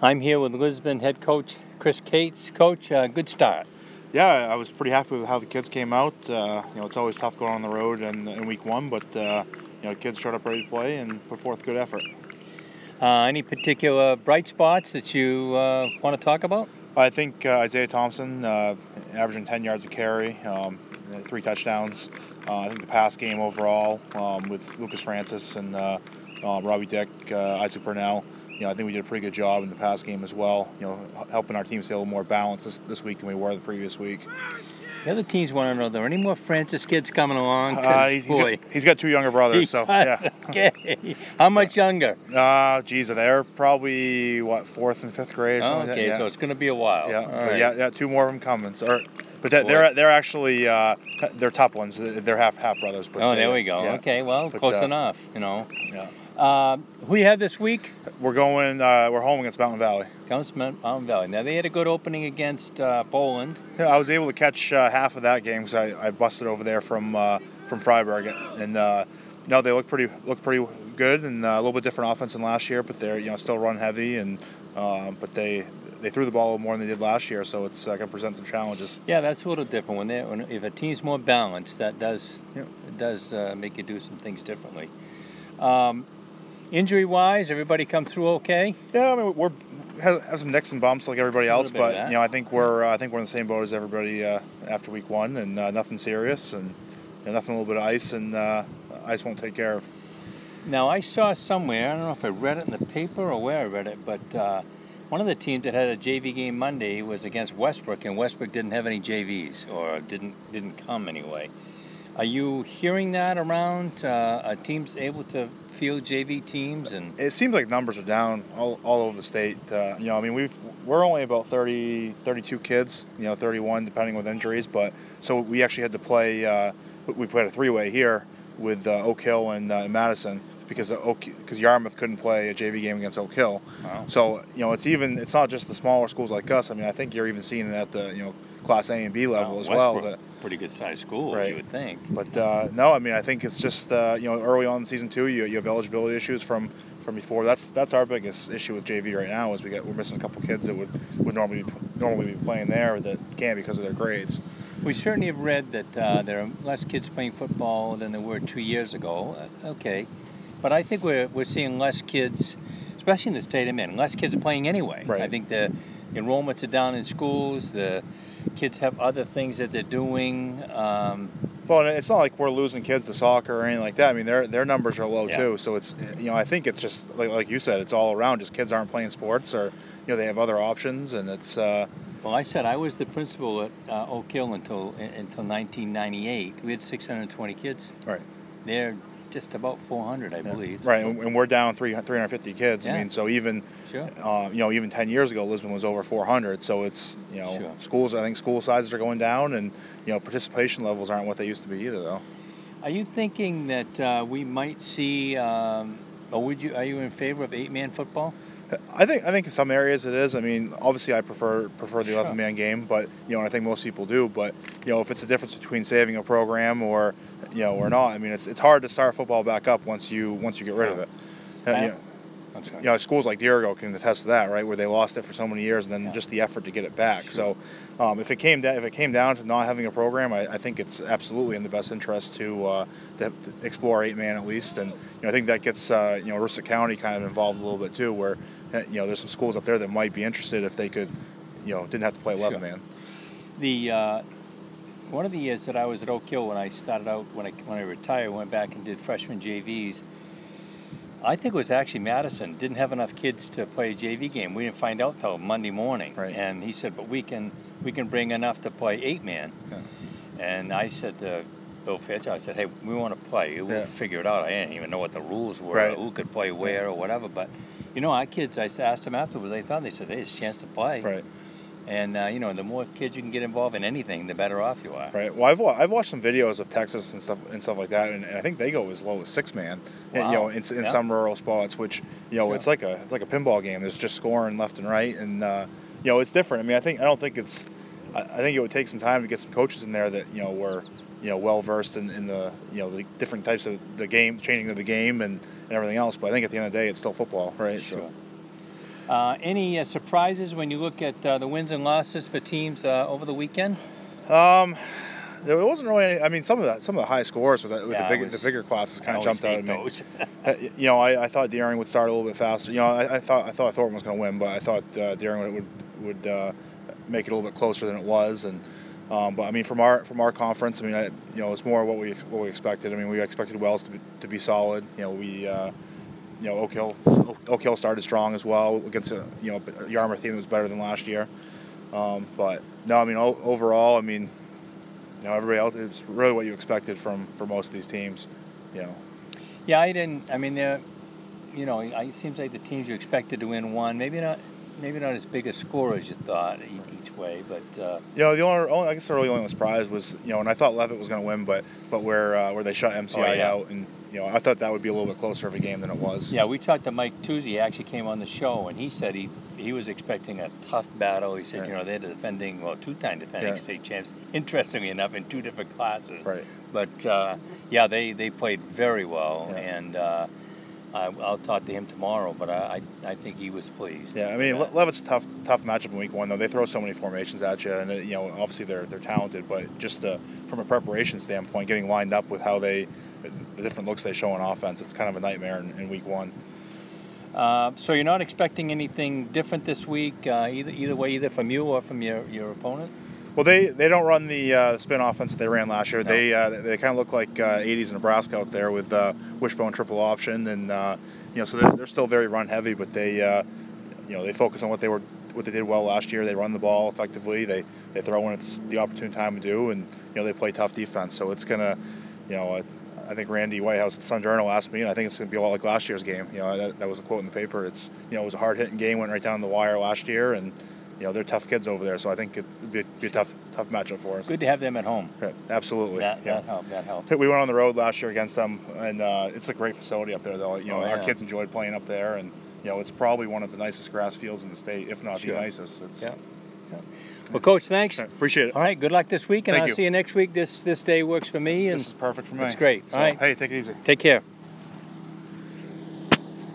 I'm here with Lisbon head coach Chris Cates. Coach, uh, good start. Yeah, I was pretty happy with how the kids came out. Uh, you know, it's always tough going on the road in, in week one, but uh, you know, kids showed up ready to play and put forth good effort. Uh, any particular bright spots that you uh, want to talk about? I think uh, Isaiah Thompson uh, averaging 10 yards a carry, um, three touchdowns. I think the pass game overall um, with Lucas Francis and Robbie Dick, Isaac Burnell you know, I think we did a pretty good job in the past game as well. You know, helping our team stay a little more balanced this, this week than we were the previous week. The other teams want to know: Are there any more Francis kids coming along? Uh, he's, boy, he's got, he's got two younger brothers, so does. yeah. okay, how much younger? Uh, geez, they're probably what fourth and fifth grade. Or oh, something okay, like that. so it's going to be a while. Yeah, right. yeah, yeah, two more of them coming. So, or, but they're, they're they're actually uh, they're top ones. They're half half brothers. But oh, they, there we go. yeah. Okay, well, But, close uh, enough. You know. Yeah. Uh, who you have this week? We're going. Uh, we're home against Mountain Valley. Counts Mountain Valley. Now they had a good opening against uh, Poland. Yeah, I was able to catch uh, half of that game because I, I busted over there from uh, from Fryeburg, and uh, no, they look pretty look pretty good and uh, a little bit different offense than last year, but they're you know still run heavy and uh, but they they threw the ball more than they did last year, so it's uh, going to present some challenges. Yeah, that's a little different when they when if a team's more balanced, that does Yeah. it does uh, make you do some things differently. Um, injury wise, everybody come through okay. Yeah, I mean we're have, have some nicks and bumps like everybody else, but you know I think we're uh, I think we're in the same boat as everybody uh, after week one, and uh, nothing serious, and you know, nothing a little bit of ice, and uh, ice won't take care of. Now I saw somewhere, I don't know if I read it in the paper or where I read it, but uh, one of the teams that had a JV game Monday was against Westbrook, and Westbrook didn't have any JVs or didn't didn't come anyway. Are you hearing that around? Uh, are teams able to field JV teams and It seems like numbers are down all, all over the state. Uh, you know, I mean, we've we're only about 30, 32 kids. You know, 31 depending with injuries. But so we actually had to play. Uh, we played a three way here with uh, Oak Hill and uh, Madison because Oak because Yarmouth couldn't play a JV game against Oak Hill. Wow. So you know, it's even it's not just the smaller schools like us. I mean, I think you're even seeing it at the you know Class A and B level Well, as well. Westbrook, pretty good sized school, Right. you would think. but uh, no, I mean, I think it's just uh, you know early on in season two, you, you have eligibility issues from from before. That's that's our biggest issue with JV right now is we got we're missing a couple kids that would would normally be, normally be playing there that can't because of their grades. We certainly have read that uh, there are less kids playing football than there were two years ago. Uh, okay, but I think we're we're seeing less kids, especially in the state I'm in. Less kids are playing anyway. Right. I think the enrollments are down in schools. The kids have other things that they're doing. Um, Well, and it's not like we're losing kids to soccer or anything like that. I mean, their their numbers are low Yeah. too. So it's you know I think it's just like like you said, it's all around. Just kids aren't playing sports or you know they have other options, and it's uh, well, I said I was the principal at uh, Oak Hill until until 1998. We had 620 kids. right. They're just about 400, I believe. Right, and and we're down three 350 kids. Yeah. I mean, so even Sure. uh, you know even 10 years ago, Lisbon was over 400. So it's you know Sure. schools. I think school sizes are going down, and you know participation levels aren't what they used to be either, though. Are you thinking that uh, we might see, um, or would you? Are you in favor of eight-man football? I think I think in some areas it is. I mean, obviously I prefer prefer the Sure. 11 man game, but you know, and I think most people do. But you know, if it's a difference between saving a program or you know or not, I mean, it's it's hard to start football back up once you once you get rid of it. Uh, you know, You know, schools like Dirigo can attest to that, right? Where they lost it for so many years, and then Yeah. just the effort to get it back. So, um, if it came down, if it came down to not having a program, I, I think it's absolutely in the best interest to, uh, to explore eight man at least. And you know, I think that gets uh, you know Aroostook County kind of involved a little bit too, where uh, you know there's some schools up there that might be interested if they could, you know, didn't have to play eleven Sure. man. The uh, one of the years that I was at Oak Hill when I started out when I when I retired, went back and did freshman JVs. I think it was actually Madison didn't have enough kids to play a JV game. We didn't find out till Monday morning, Right. and he said, "But we can we can bring enough to play eight man." Yeah. And I said to Bill Fitch, I said, "Hey, we want to play. We'll Yeah. figure it out. I didn't even know what the rules were, Right. who could play where or whatever. But you know, our kids. I asked them afterwards. They thought they said, "Hey, it's a chance to play." Right. And uh, you know, the more kids you can get involved in anything, the better off you are. Right. Well, I've, wa- I've watched some videos of Texas and stuff and stuff like that, and, and I think they go as low as six man. and, You know, in, in Yeah. some rural spots, which you know, Sure. it's like a like a pinball game. There's just scoring left and right, and uh, you know, it's different. I mean, I think I don't think it's. I, I think it would take some time to get some coaches in there that you know were you know well versed in, in the you know the different types of the game, changing of the game, and, and everything else. But I think at the end of the day, it's still football, right? Sure. Uh, any uh, surprises when you look at uh, the wins and losses for teams uh, over the weekend? Um, there wasn't really any. I mean, some of that, some of the high scores with, the, with Yeah, the was- the bigger classes kind of jumped out at me. Uh, you know, I, I thought Deering would start a little bit faster. You know, I, I thought I thought Thornton was going to win, but I thought uh, Deering would would, would uh, make it a little bit closer than it was. And um, but I mean, from our from our conference, I mean, I, you know, it's more what we what we expected. I mean, we expected Wells to be, to be solid. You know, we. Uh, you know, Oak Hill, Oak, Hill started strong as well against a you know Yarmouth team that was better than last year. Um, but no, I mean o- overall, I mean, you know, everybody else it's really what you expected from for most of these teams. You know, Yeah, I didn't. I mean, you know, it seems like the teams you expected to win won. Maybe not, maybe not as big a score as you thought each way, but uh, you know the only, only I guess the really only surprise was you know, and I thought Leavitt was going to win, but but where uh, where they shut MCI Oh, yeah. out, and you know, I thought that would be a little bit closer of a game than it was. yeah, we talked to Mike Tuesday. He actually came on the show, and he said he he was expecting a tough battle. He said, Right. you know, they're the defending, well, two-time defending Yeah. state champs. Interestingly enough, in two different classes. Right. But uh, yeah, they they played very well, Yeah. and. Uh, I, I'll talk to him tomorrow, but I, I I think he was pleased. Yeah, I mean that. Leavitt's a tough tough matchup in week one though. They throw so many formations at you, and you know obviously they're they're talented, but just uh, from a preparation standpoint, getting lined up with how they the different looks they show on offense, it's kind of a nightmare in, in week one. Uh, so you're not expecting anything different this week, uh, either either way, either from you or from your, your opponent. Well, they, they don't run the uh, spin offense that they ran last year. No. They uh, they kind of look like uh, 80s Nebraska out there with uh, wishbone triple option, and uh, you know so they're, they're still very run heavy, but they uh, you know they focus on what they were what they did well last year. They run the ball effectively. They they throw when it's the opportune time to do, and you know they play tough defense. So it's gonna you know. Uh, I think Randy Whitehouse at the Sun Journal asked me, and I think it's going to be a lot like last year's game. You know, that, that was a quote in the paper. It's you know it was a hard hitting game, went right down the wire last year, and you know they're tough kids over there. So I think it'd be, be a tough tough matchup for us. Good to have them at home. Right, absolutely. That yeah. that helped. That helped. We went on the road last year against them, and uh, it's a great facility up there. Though you know, Oh, our kids enjoyed playing up there, and you know, it's probably one of the nicest grass fields in the state, if not Sure. the nicest. It's, Yeah. yeah. Well, coach, thanks. Appreciate it. All right. Good luck this week, and Thank I'll you. see you next week. This this day works for me, and This is perfect for me. It's great. So, All right. Hey, take it easy. take care.